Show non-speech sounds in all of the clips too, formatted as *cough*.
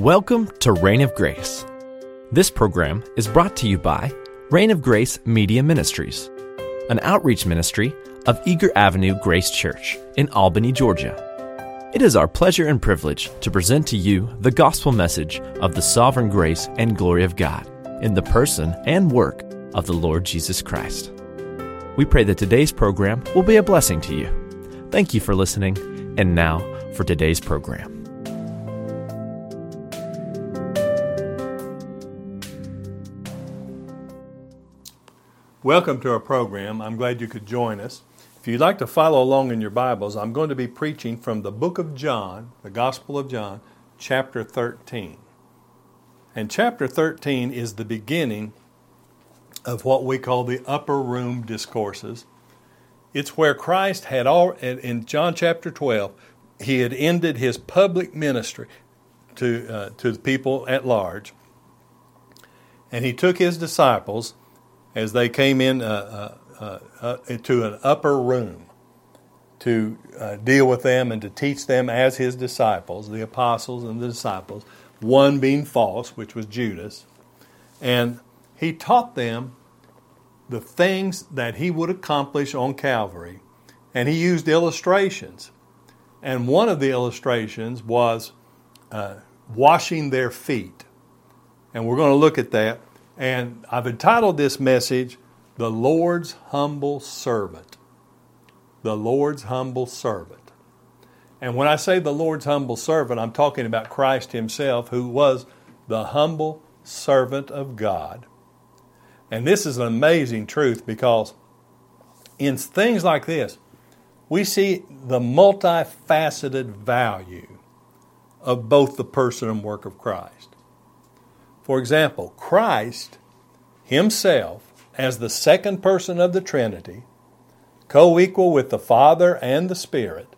Welcome to Reign of Grace. This program is brought to you by Reign of Grace Media Ministries, an outreach ministry of Eager Avenue Grace Church in Albany, Georgia. It is our pleasure and privilege to present to you the gospel message of the sovereign grace and glory of God in the person and work of the Lord Jesus Christ. We pray that today's program will be a blessing to you. Thank you for listening, and now for today's program. Welcome to our program. I'm glad you could join us. If you'd like to follow along in your Bibles, I'm going to be preaching from the book of John, the Gospel of John, chapter 13. And chapter 13 is the beginning of what we call the upper room discourses. It's where Christ had all, in John chapter 12, he had ended his public ministry to, uh, to the people at large. And he took his disciples as they came in uh, uh, uh, to an upper room to uh, deal with them and to teach them as his disciples, the apostles and the disciples, one being false, which was Judas. And he taught them the things that he would accomplish on Calvary. And he used illustrations. And one of the illustrations was uh, washing their feet. And we're going to look at that. And I've entitled this message, The Lord's Humble Servant. The Lord's Humble Servant. And when I say the Lord's humble servant, I'm talking about Christ Himself, who was the humble servant of God. And this is an amazing truth because in things like this, we see the multifaceted value of both the person and work of Christ. For example, Christ Himself, as the second person of the Trinity, co equal with the Father and the Spirit,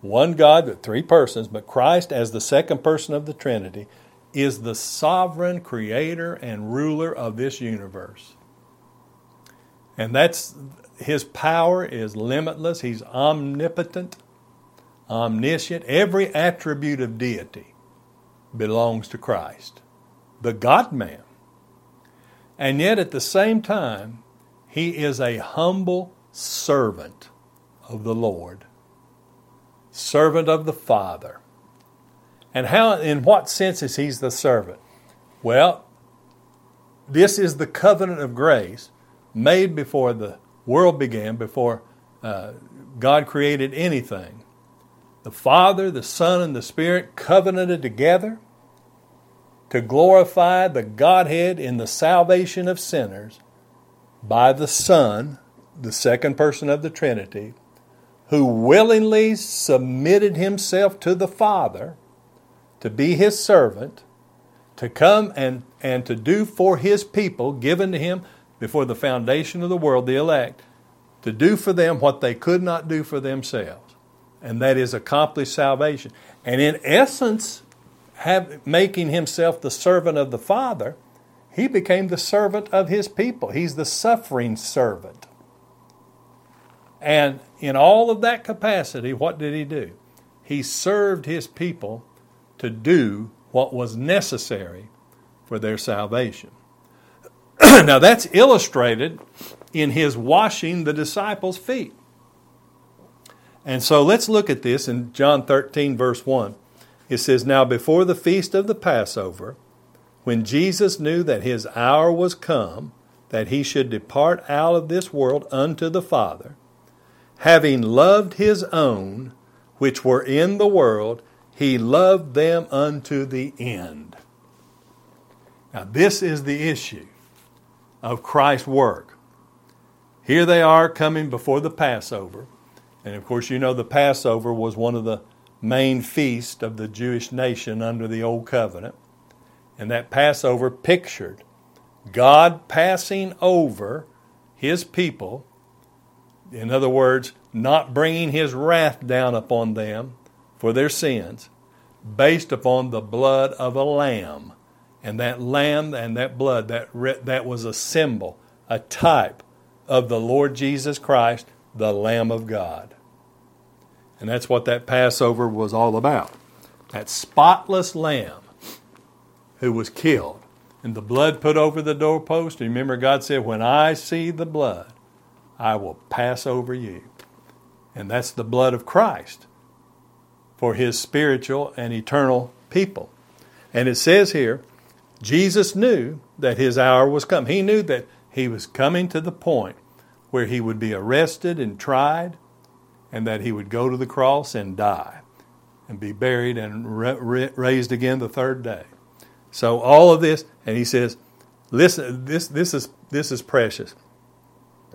one God with three persons, but Christ as the second person of the Trinity, is the sovereign creator and ruler of this universe. And that's his power is limitless. He's omnipotent, omniscient. Every attribute of deity belongs to Christ the God man. And yet at the same time, he is a humble servant of the Lord, servant of the Father. And how in what sense is he the servant? Well, this is the covenant of grace made before the world began, before uh, God created anything. The Father, the Son, and the Spirit covenanted together to glorify the Godhead in the salvation of sinners by the Son, the second person of the Trinity, who willingly submitted himself to the Father to be his servant, to come and, and to do for his people, given to him before the foundation of the world, the elect, to do for them what they could not do for themselves. And that is accomplish salvation. And in essence, have, making himself the servant of the Father, he became the servant of his people. He's the suffering servant. And in all of that capacity, what did he do? He served his people to do what was necessary for their salvation. *clears throat* now, that's illustrated in his washing the disciples' feet. And so let's look at this in John 13, verse 1. It says, Now before the feast of the Passover, when Jesus knew that his hour was come, that he should depart out of this world unto the Father, having loved his own which were in the world, he loved them unto the end. Now, this is the issue of Christ's work. Here they are coming before the Passover. And of course, you know the Passover was one of the main feast of the Jewish nation under the Old Covenant. And that Passover pictured God passing over his people, in other words, not bringing his wrath down upon them for their sins, based upon the blood of a lamb. And that lamb and that blood, that, that was a symbol, a type of the Lord Jesus Christ, the Lamb of God. And that's what that Passover was all about. That spotless lamb who was killed and the blood put over the doorpost. Remember, God said, When I see the blood, I will pass over you. And that's the blood of Christ for his spiritual and eternal people. And it says here, Jesus knew that his hour was come. He knew that he was coming to the point where he would be arrested and tried, and that he would go to the cross and die and be buried and raised again the third day. So all of this, and he says, listen, this, this, is, this is precious.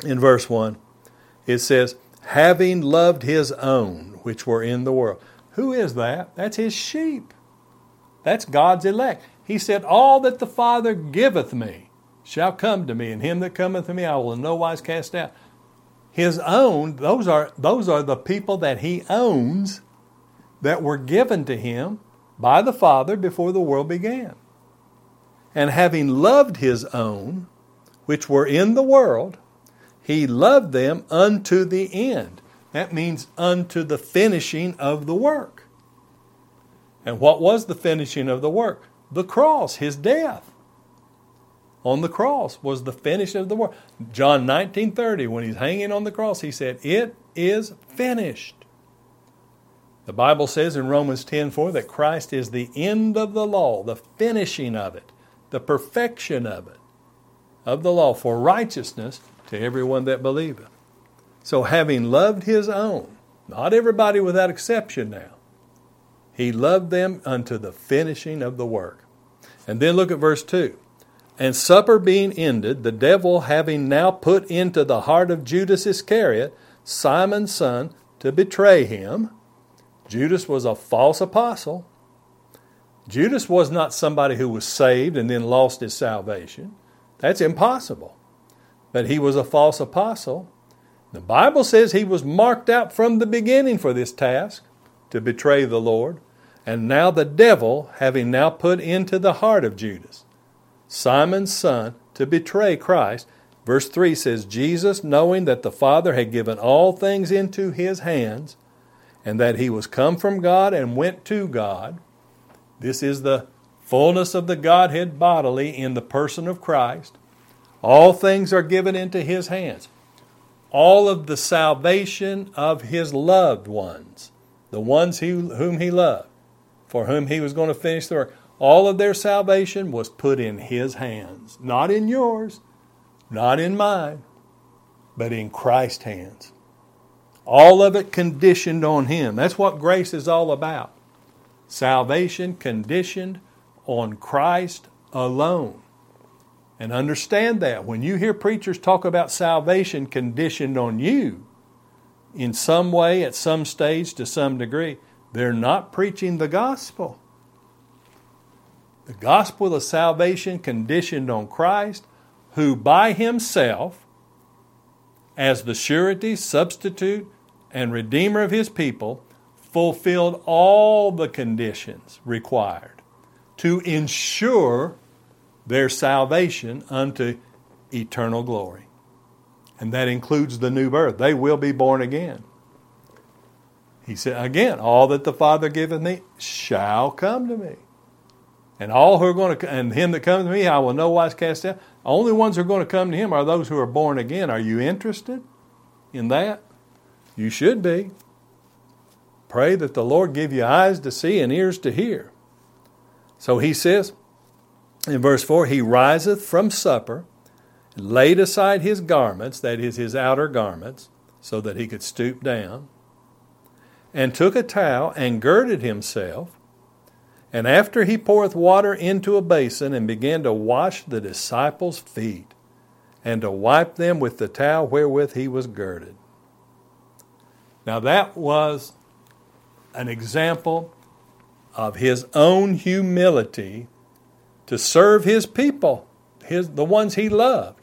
In verse 1, it says, having loved his own which were in the world. Who is that? That's his sheep. That's God's elect. He said, All that the Father giveth me shall come to me, and him that cometh to me I will in no wise cast out. His own, those are, those are the people that he owns that were given to him by the Father before the world began. And having loved his own, which were in the world, he loved them unto the end. That means unto the finishing of the work. And what was the finishing of the work? The cross, his death. On the cross was the finish of the work. John 19:30 when he's hanging on the cross he said, "It is finished." The Bible says in Romans 10:4 that Christ is the end of the law, the finishing of it the perfection of it, of the law for righteousness to everyone that believeth. So, having loved his own, not everybody without exception now, he loved them unto the finishing of the work. And then look at verse 2. And supper being ended, the devil having now put into the heart of Judas Iscariot, Simon's son, to betray him. Judas was a false apostle. Judas was not somebody who was saved and then lost his salvation. That's impossible. But he was a false apostle. The Bible says he was marked out from the beginning for this task to betray the Lord. And now the devil, having now put into the heart of Judas, Simon's son, to betray Christ, verse 3 says, Jesus, knowing that the Father had given all things into his hands, and that he was come from God and went to God, this is the fullness of the Godhead bodily in the person of Christ. All things are given into His hands. All of the salvation of His loved ones, the ones whom He loved, for whom He was going to finish the work, all of their salvation was put in His hands. Not in yours, not in mine, but in Christ's hands. All of it conditioned on Him. That's what grace is all about. Salvation conditioned on Christ alone. And understand that when you hear preachers talk about salvation conditioned on you in some way, at some stage, to some degree, they're not preaching the gospel. The gospel of salvation conditioned on Christ, who by himself, as the surety, substitute, and redeemer of his people, fulfilled all the conditions required to ensure their salvation unto eternal glory. And that includes the new birth. They will be born again. He said, again, all that the Father giveth me shall come to me. And all who are going to, and him that comes to me, I will no wise cast out. Only ones who are going to come to him are those who are born again. Are you interested in that? You should be. Pray that the Lord give you eyes to see and ears to hear. So he says in verse 4 He riseth from supper, laid aside his garments, that is, his outer garments, so that he could stoop down, and took a towel and girded himself. And after he poureth water into a basin and began to wash the disciples' feet, and to wipe them with the towel wherewith he was girded. Now that was an example of his own humility to serve his people, his, the ones he loved.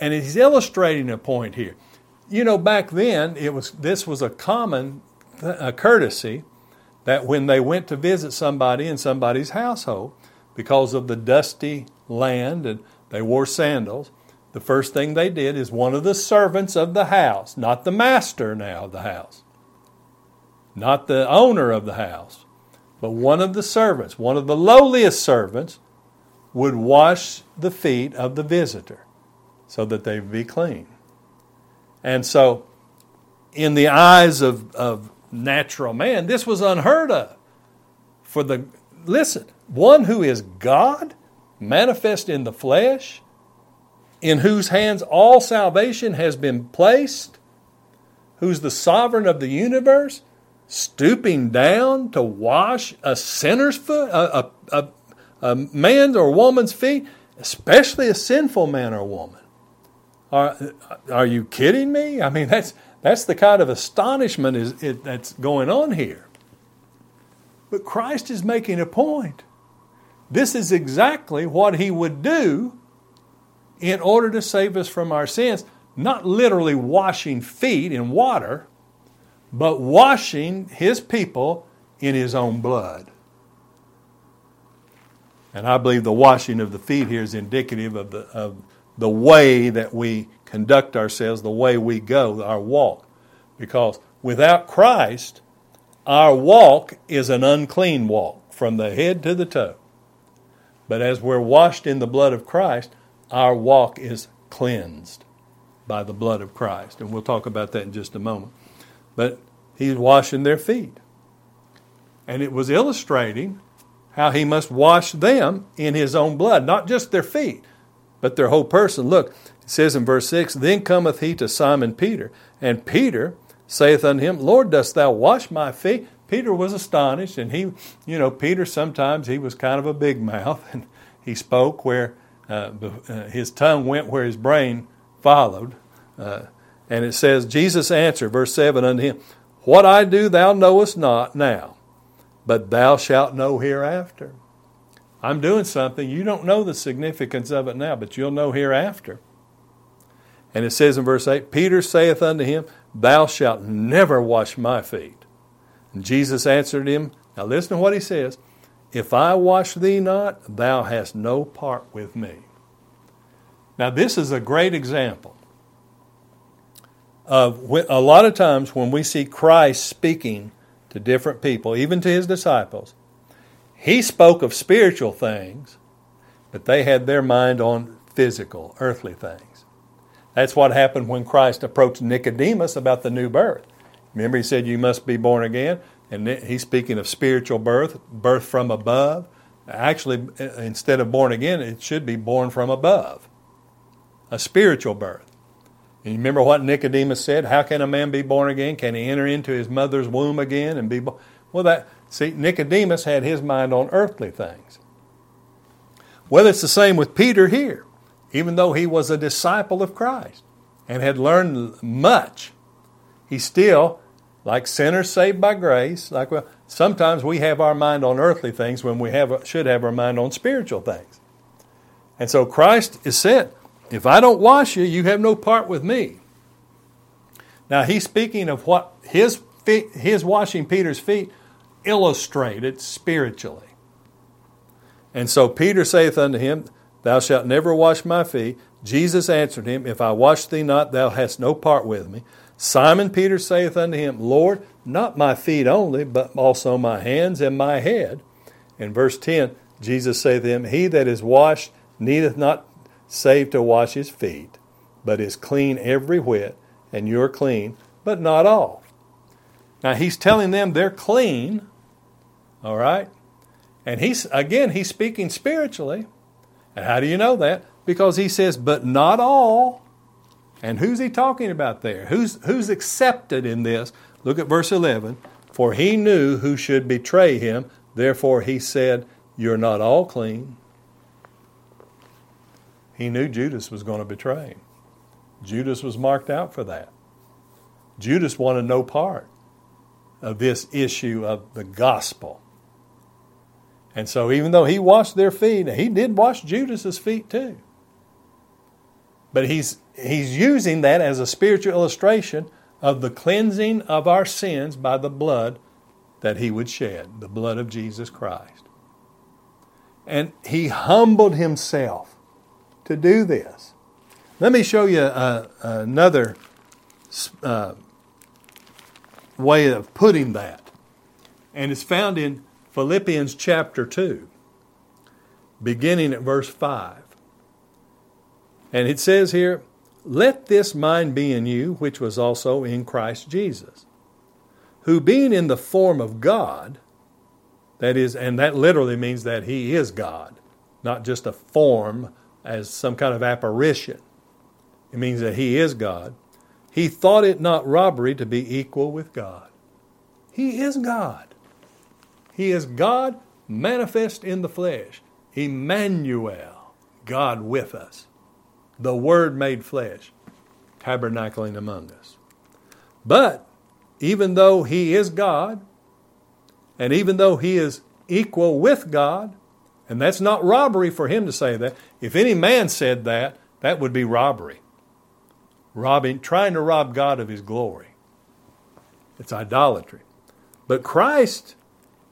And he's illustrating a point here. You know, back then, it was, this was a common a courtesy that when they went to visit somebody in somebody's household, because of the dusty land and they wore sandals, the first thing they did is one of the servants of the house, not the master now of the house, not the owner of the house, But one of the servants, one of the lowliest servants, would wash the feet of the visitor so that they would be clean. And so, in the eyes of, of natural man, this was unheard of. For the, listen, one who is God, manifest in the flesh, in whose hands all salvation has been placed, who's the sovereign of the universe, stooping down to wash a sinner's foot, a, a, a, a man's or woman's feet, especially a sinful man or woman. Are, are you kidding me? I mean, that's, that's the kind of astonishment is, it, that's going on here. But Christ is making a point. This is exactly what he would do in order to save us from our sins. Not literally washing feet in water, but washing his people in his own blood. And I believe the washing of the feet here is indicative of the, of the way that we conduct ourselves, the way we go, our walk. Because without Christ, our walk is an unclean walk from the head to the toe. But as we're washed in the blood of Christ, our walk is cleansed by the blood of Christ. And we'll talk about that in just a moment. But he's washing their feet. And it was illustrating how he must wash them in his own blood, not just their feet, but their whole person. Look, it says in verse 6 Then cometh he to Simon Peter, and Peter saith unto him, Lord, dost thou wash my feet? Peter was astonished, and he, you know, Peter sometimes he was kind of a big mouth, *laughs* and he spoke where uh, uh, his tongue went where his brain followed. Uh, and it says, Jesus answered, verse 7 unto him, What I do thou knowest not now, but thou shalt know hereafter. I'm doing something, you don't know the significance of it now, but you'll know hereafter. And it says in verse 8, Peter saith unto him, Thou shalt never wash my feet. And Jesus answered him, Now listen to what he says, If I wash thee not, thou hast no part with me. Now, this is a great example of a lot of times when we see Christ speaking to different people, even to his disciples, he spoke of spiritual things, but they had their mind on physical, earthly things. That's what happened when Christ approached Nicodemus about the new birth. Remember, he said, You must be born again. And he's speaking of spiritual birth, birth from above. Actually, instead of born again, it should be born from above, a spiritual birth. And you remember what Nicodemus said? How can a man be born again? Can he enter into his mother's womb again and be born? Well, that See, Nicodemus had his mind on earthly things. Well, it's the same with Peter here. Even though he was a disciple of Christ and had learned much, he still, like sinners saved by grace, like well, sometimes we have our mind on earthly things when we have should have our mind on spiritual things. And so Christ is said, if I don't wash you, you have no part with me. Now he's speaking of what his feet, his washing Peter's feet illustrate it spiritually. And so Peter saith unto him, Thou shalt never wash my feet. Jesus answered him, If I wash thee not, thou hast no part with me. Simon Peter saith unto him, Lord, not my feet only, but also my hands and my head. In verse 10, Jesus saith to him, He that is washed needeth not save to wash his feet, but is clean every whit, and you're clean, but not all. Now he's telling them they're clean, all right? And he's, again, he's speaking spiritually. And how do you know that? Because he says, but not all. And who's he talking about there? Who's, who's accepted in this? Look at verse 11. For he knew who should betray him, therefore he said, You're not all clean. He knew Judas was going to betray him. Judas was marked out for that. Judas wanted no part of this issue of the gospel. And so, even though he washed their feet, he did wash Judas's feet too. But he's, he's using that as a spiritual illustration of the cleansing of our sins by the blood that he would shed, the blood of Jesus Christ. And he humbled himself to do this. Let me show you uh, another uh, way of putting that. And it's found in Philippians chapter 2, beginning at verse 5. And it says here, Let this mind be in you, which was also in Christ Jesus, who being in the form of God, that is, and that literally means that he is God, not just a form as some kind of apparition. It means that he is God. He thought it not robbery to be equal with God. He is God. He is God manifest in the flesh. Emmanuel, God with us. The Word made flesh, tabernacling among us. But even though He is God, and even though He is equal with God, and that's not robbery for Him to say that. If any man said that, that would be robbery robbing, trying to rob God of his glory. It's idolatry. But Christ,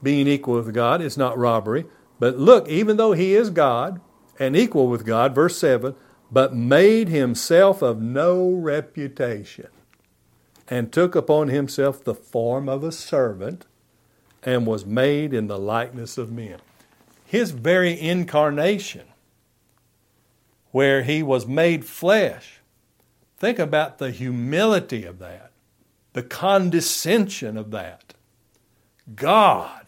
being equal with God, is not robbery. But look, even though he is God and equal with God, verse 7, but made himself of no reputation, and took upon himself the form of a servant, and was made in the likeness of men. His very incarnation, where he was made flesh, Think about the humility of that, the condescension of that. God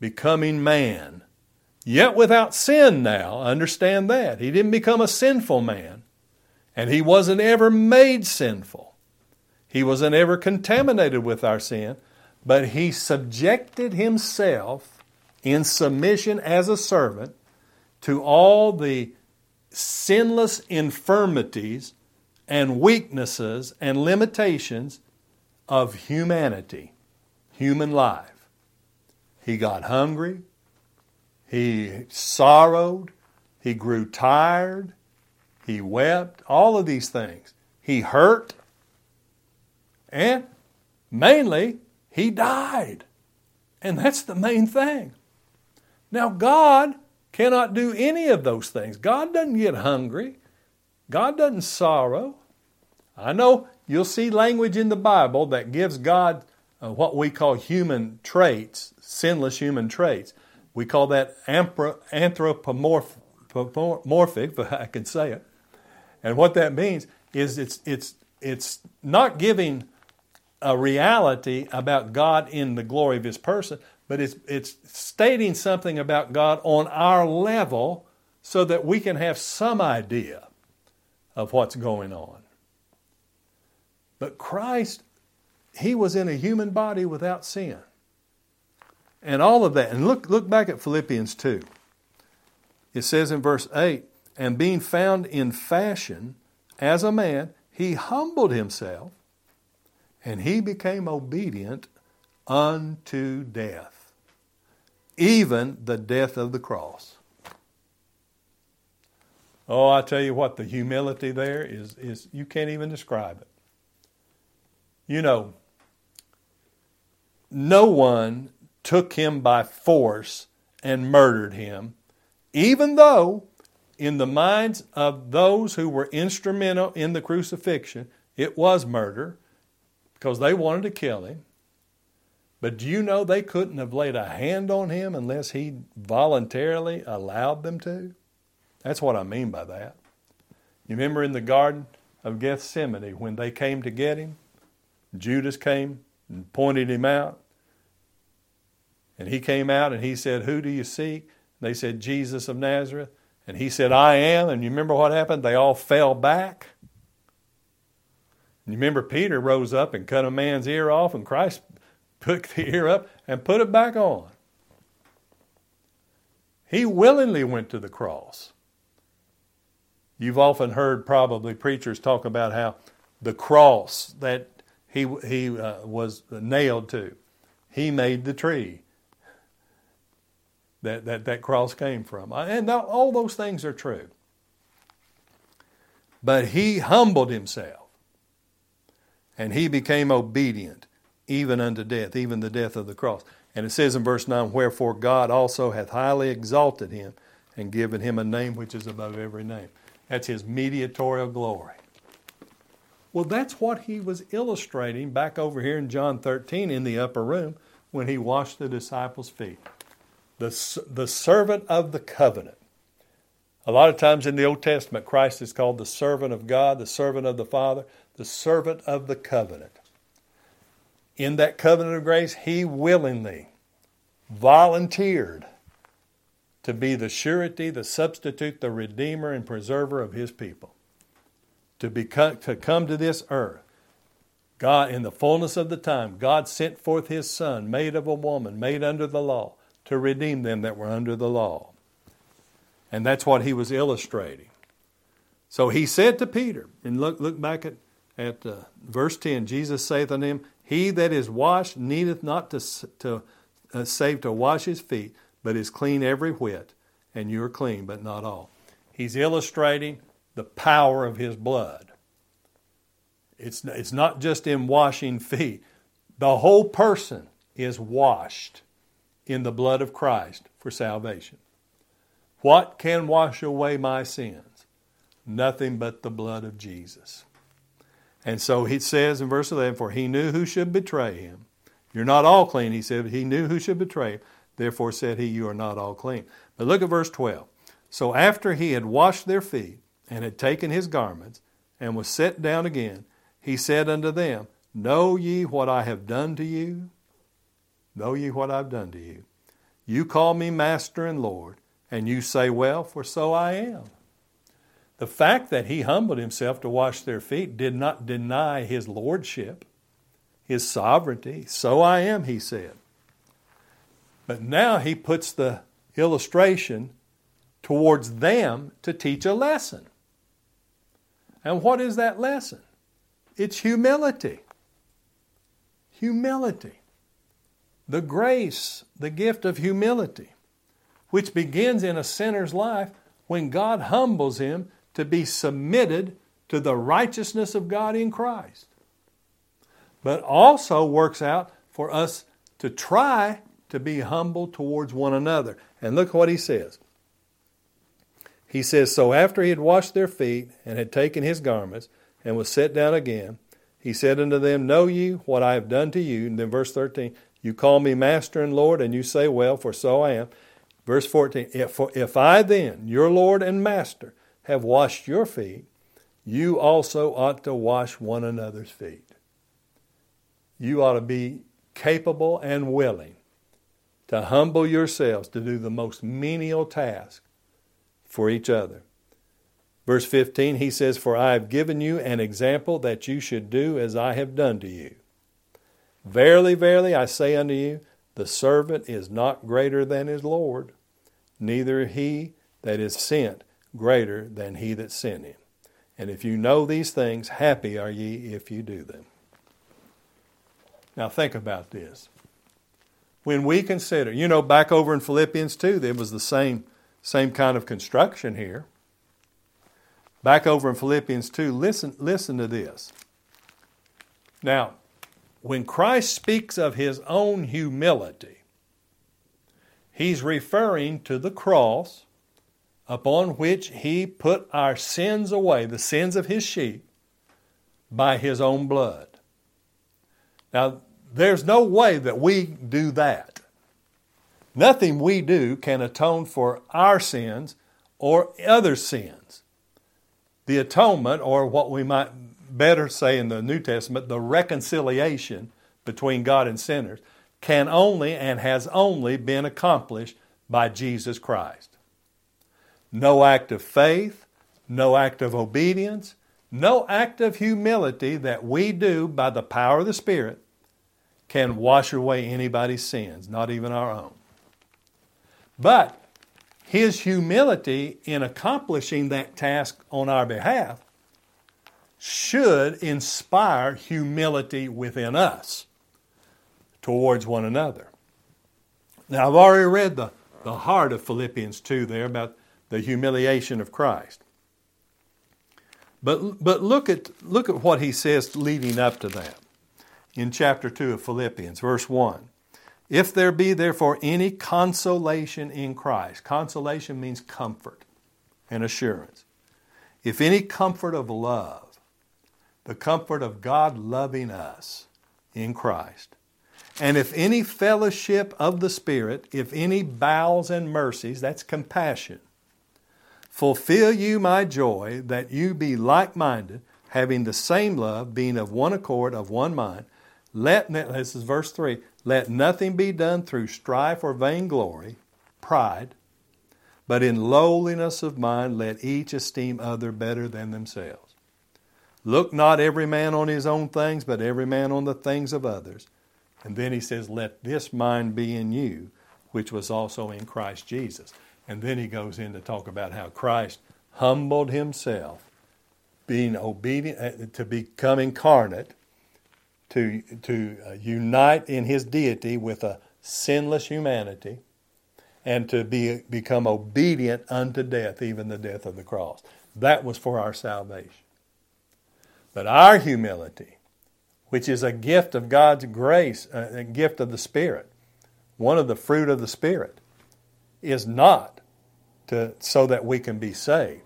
becoming man, yet without sin now. Understand that. He didn't become a sinful man, and he wasn't ever made sinful. He wasn't ever contaminated with our sin, but he subjected himself in submission as a servant to all the sinless infirmities and weaknesses and limitations of humanity, human life. He got hungry, he sorrowed, he grew tired, he wept, all of these things. He hurt, and mainly, he died. And that's the main thing. Now, God cannot do any of those things. God doesn't get hungry. God doesn't sorrow. I know you'll see language in the Bible that gives God uh, what we call human traits, sinless human traits. We call that anthropomorphic, if *laughs* I can say it. And what that means is it's, it's, it's not giving a reality about God in the glory of His person, but it's, it's stating something about God on our level so that we can have some idea of what's going on. But Christ, He was in a human body without sin. And all of that. And look, look back at Philippians 2. It says in verse 8, and being found in fashion as a man, he humbled himself and he became obedient unto death, even the death of the cross. Oh, I tell you what, the humility there is, is you can't even describe it. You know, no one took him by force and murdered him, even though, in the minds of those who were instrumental in the crucifixion, it was murder because they wanted to kill him. But do you know they couldn't have laid a hand on him unless he voluntarily allowed them to? That's what I mean by that. You remember in the Garden of Gethsemane when they came to get him? Judas came and pointed him out. And he came out and he said, Who do you seek? They said, Jesus of Nazareth. And he said, I am. And you remember what happened? They all fell back. And you remember Peter rose up and cut a man's ear off, and Christ *laughs* took the ear up and put it back on. He willingly went to the cross. You've often heard probably preachers talk about how the cross that he, he uh, was nailed to, he made the tree that, that that cross came from. And all those things are true. But he humbled himself and he became obedient even unto death, even the death of the cross. And it says in verse 9, Wherefore God also hath highly exalted him and given him a name which is above every name. That's his mediatorial glory. Well, that's what he was illustrating back over here in John 13 in the upper room when he washed the disciples' feet. The, the servant of the covenant. A lot of times in the Old Testament, Christ is called the servant of God, the servant of the Father, the servant of the covenant. In that covenant of grace, he willingly volunteered to be the surety, the substitute, the redeemer, and preserver of his people. To, become, to come to this earth. God, in the fullness of the time, God sent forth his Son, made of a woman, made under the law, to redeem them that were under the law. And that's what he was illustrating. So he said to Peter, and look, look back at, at uh, verse 10 Jesus saith unto him, He that is washed needeth not to, to uh, save to wash his feet, but is clean every whit, and you are clean, but not all. He's illustrating the power of his blood. It's, it's not just in washing feet, the whole person is washed in the blood of Christ for salvation. What can wash away my sins? Nothing but the blood of Jesus. And so he says in verse 11, For he knew who should betray him. You're not all clean, he said, but he knew who should betray him. Therefore said he, You are not all clean. But look at verse 12. So after he had washed their feet, and had taken his garments, and was set down again, he said unto them, Know ye what I have done to you? Know ye what I've done to you? You call me Master and Lord, and you say, Well, for so I am. The fact that he humbled himself to wash their feet did not deny his lordship, his sovereignty. So I am, he said. But now he puts the illustration towards them to teach a lesson. And what is that lesson? It's humility. Humility. The grace, the gift of humility which begins in a sinner's life when God humbles him to be submitted to the righteousness of God in Christ. But also works out for us to try to be humble towards one another. And look what he says. He says, So after he had washed their feet and had taken his garments and was set down again, he said unto them, Know ye what I have done to you? And then verse 13, You call me Master and Lord, and you say, Well, for so I am. Verse 14 if, if I then, your Lord and Master, have washed your feet, you also ought to wash one another's feet. You ought to be capable and willing to humble yourselves to do the most menial task for each other. Verse 15, he says, For I have given you an example that you should do as I have done to you. Verily, verily, I say unto you, the servant is not greater than his Lord, neither he that is sent greater than he that sent him. And if you know these things, happy are ye if you do them. Now think about this. When we consider, you know, back over in Philippians 2, there was the same, same kind of construction here. Back over in Philippians 2, listen, listen to this. Now, when Christ speaks of his own humility, he's referring to the cross upon which he put our sins away, the sins of his sheep, by his own blood. Now, there's no way that we do that. Nothing we do can atone for our sins or other sins. The atonement, or what we might better say in the New Testament, the reconciliation between God and sinners, can only and has only been accomplished by Jesus Christ. No act of faith, no act of obedience, no act of humility that we do by the power of the Spirit can wash away anybody's sins, not even our own. But his humility in accomplishing that task on our behalf should inspire humility within us towards one another. Now, I've already read the, the heart of Philippians 2 there about the humiliation of Christ. But, but look, at, look at what he says leading up to that in chapter 2 of Philippians, verse 1. If there be therefore any consolation in Christ, consolation means comfort and assurance. If any comfort of love, the comfort of God loving us in Christ, And if any fellowship of the Spirit, if any bowels and mercies, that's compassion, fulfill you my joy, that you be like minded, having the same love, being of one accord, of one mind. Let, this is verse 3, let nothing be done through strife or vainglory, pride, but in lowliness of mind let each esteem other better than themselves. Look not every man on his own things, but every man on the things of others. And then he says, Let this mind be in you, which was also in Christ Jesus. And then he goes in to talk about how Christ humbled himself, being obedient uh, to become incarnate, to, to uh, unite in his deity with a sinless humanity, and to be, become obedient unto death, even the death of the cross. That was for our salvation. But our humility, which is a gift of God's grace, a gift of the Spirit, one of the fruit of the Spirit, is not to, so that we can be saved.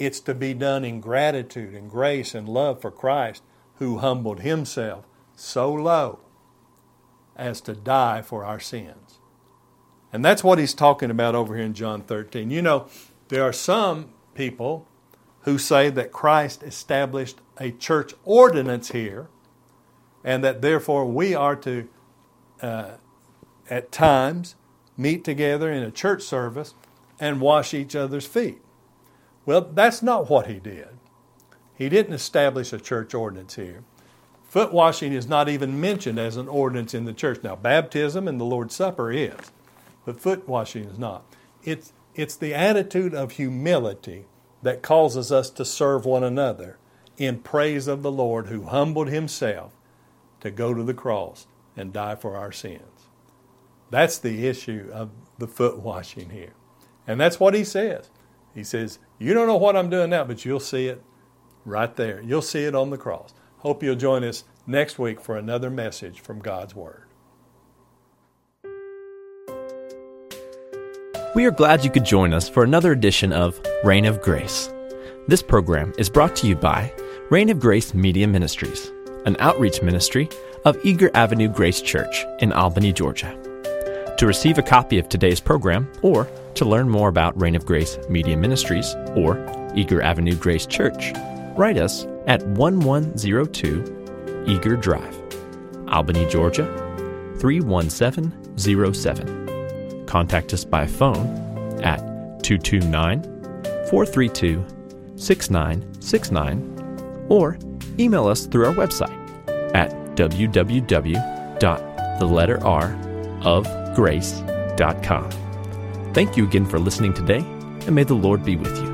It's to be done in gratitude and grace and love for Christ, who humbled himself so low as to die for our sins. And that's what he's talking about over here in John 13. You know, there are some people who say that Christ established a church ordinance here and that therefore we are to, uh, at times, meet together in a church service and wash each other's feet. Well, that's not what he did. He didn't establish a church ordinance here. Foot washing is not even mentioned as an ordinance in the church. Now, baptism and the Lord's Supper is, but foot washing is not. It's, it's the attitude of humility that causes us to serve one another in praise of the Lord who humbled himself to go to the cross and die for our sins. That's the issue of the foot washing here. And that's what he says. He says, You don't know what I'm doing now, but you'll see it right there. You'll see it on the cross. Hope you'll join us next week for another message from God's Word. We are glad you could join us for another edition of Reign of Grace. This program is brought to you by Reign of Grace Media Ministries an outreach ministry of Eager Avenue Grace Church in Albany, Georgia. To receive a copy of today's program or to learn more about Reign of Grace Media Ministries or Eager Avenue Grace Church, write us at 1102 Eager Drive, Albany, Georgia 31707. Contact us by phone at 229 432 6969 or email us through our website at www.theletterrofgrace.com. Thank you again for listening today, and may the Lord be with you.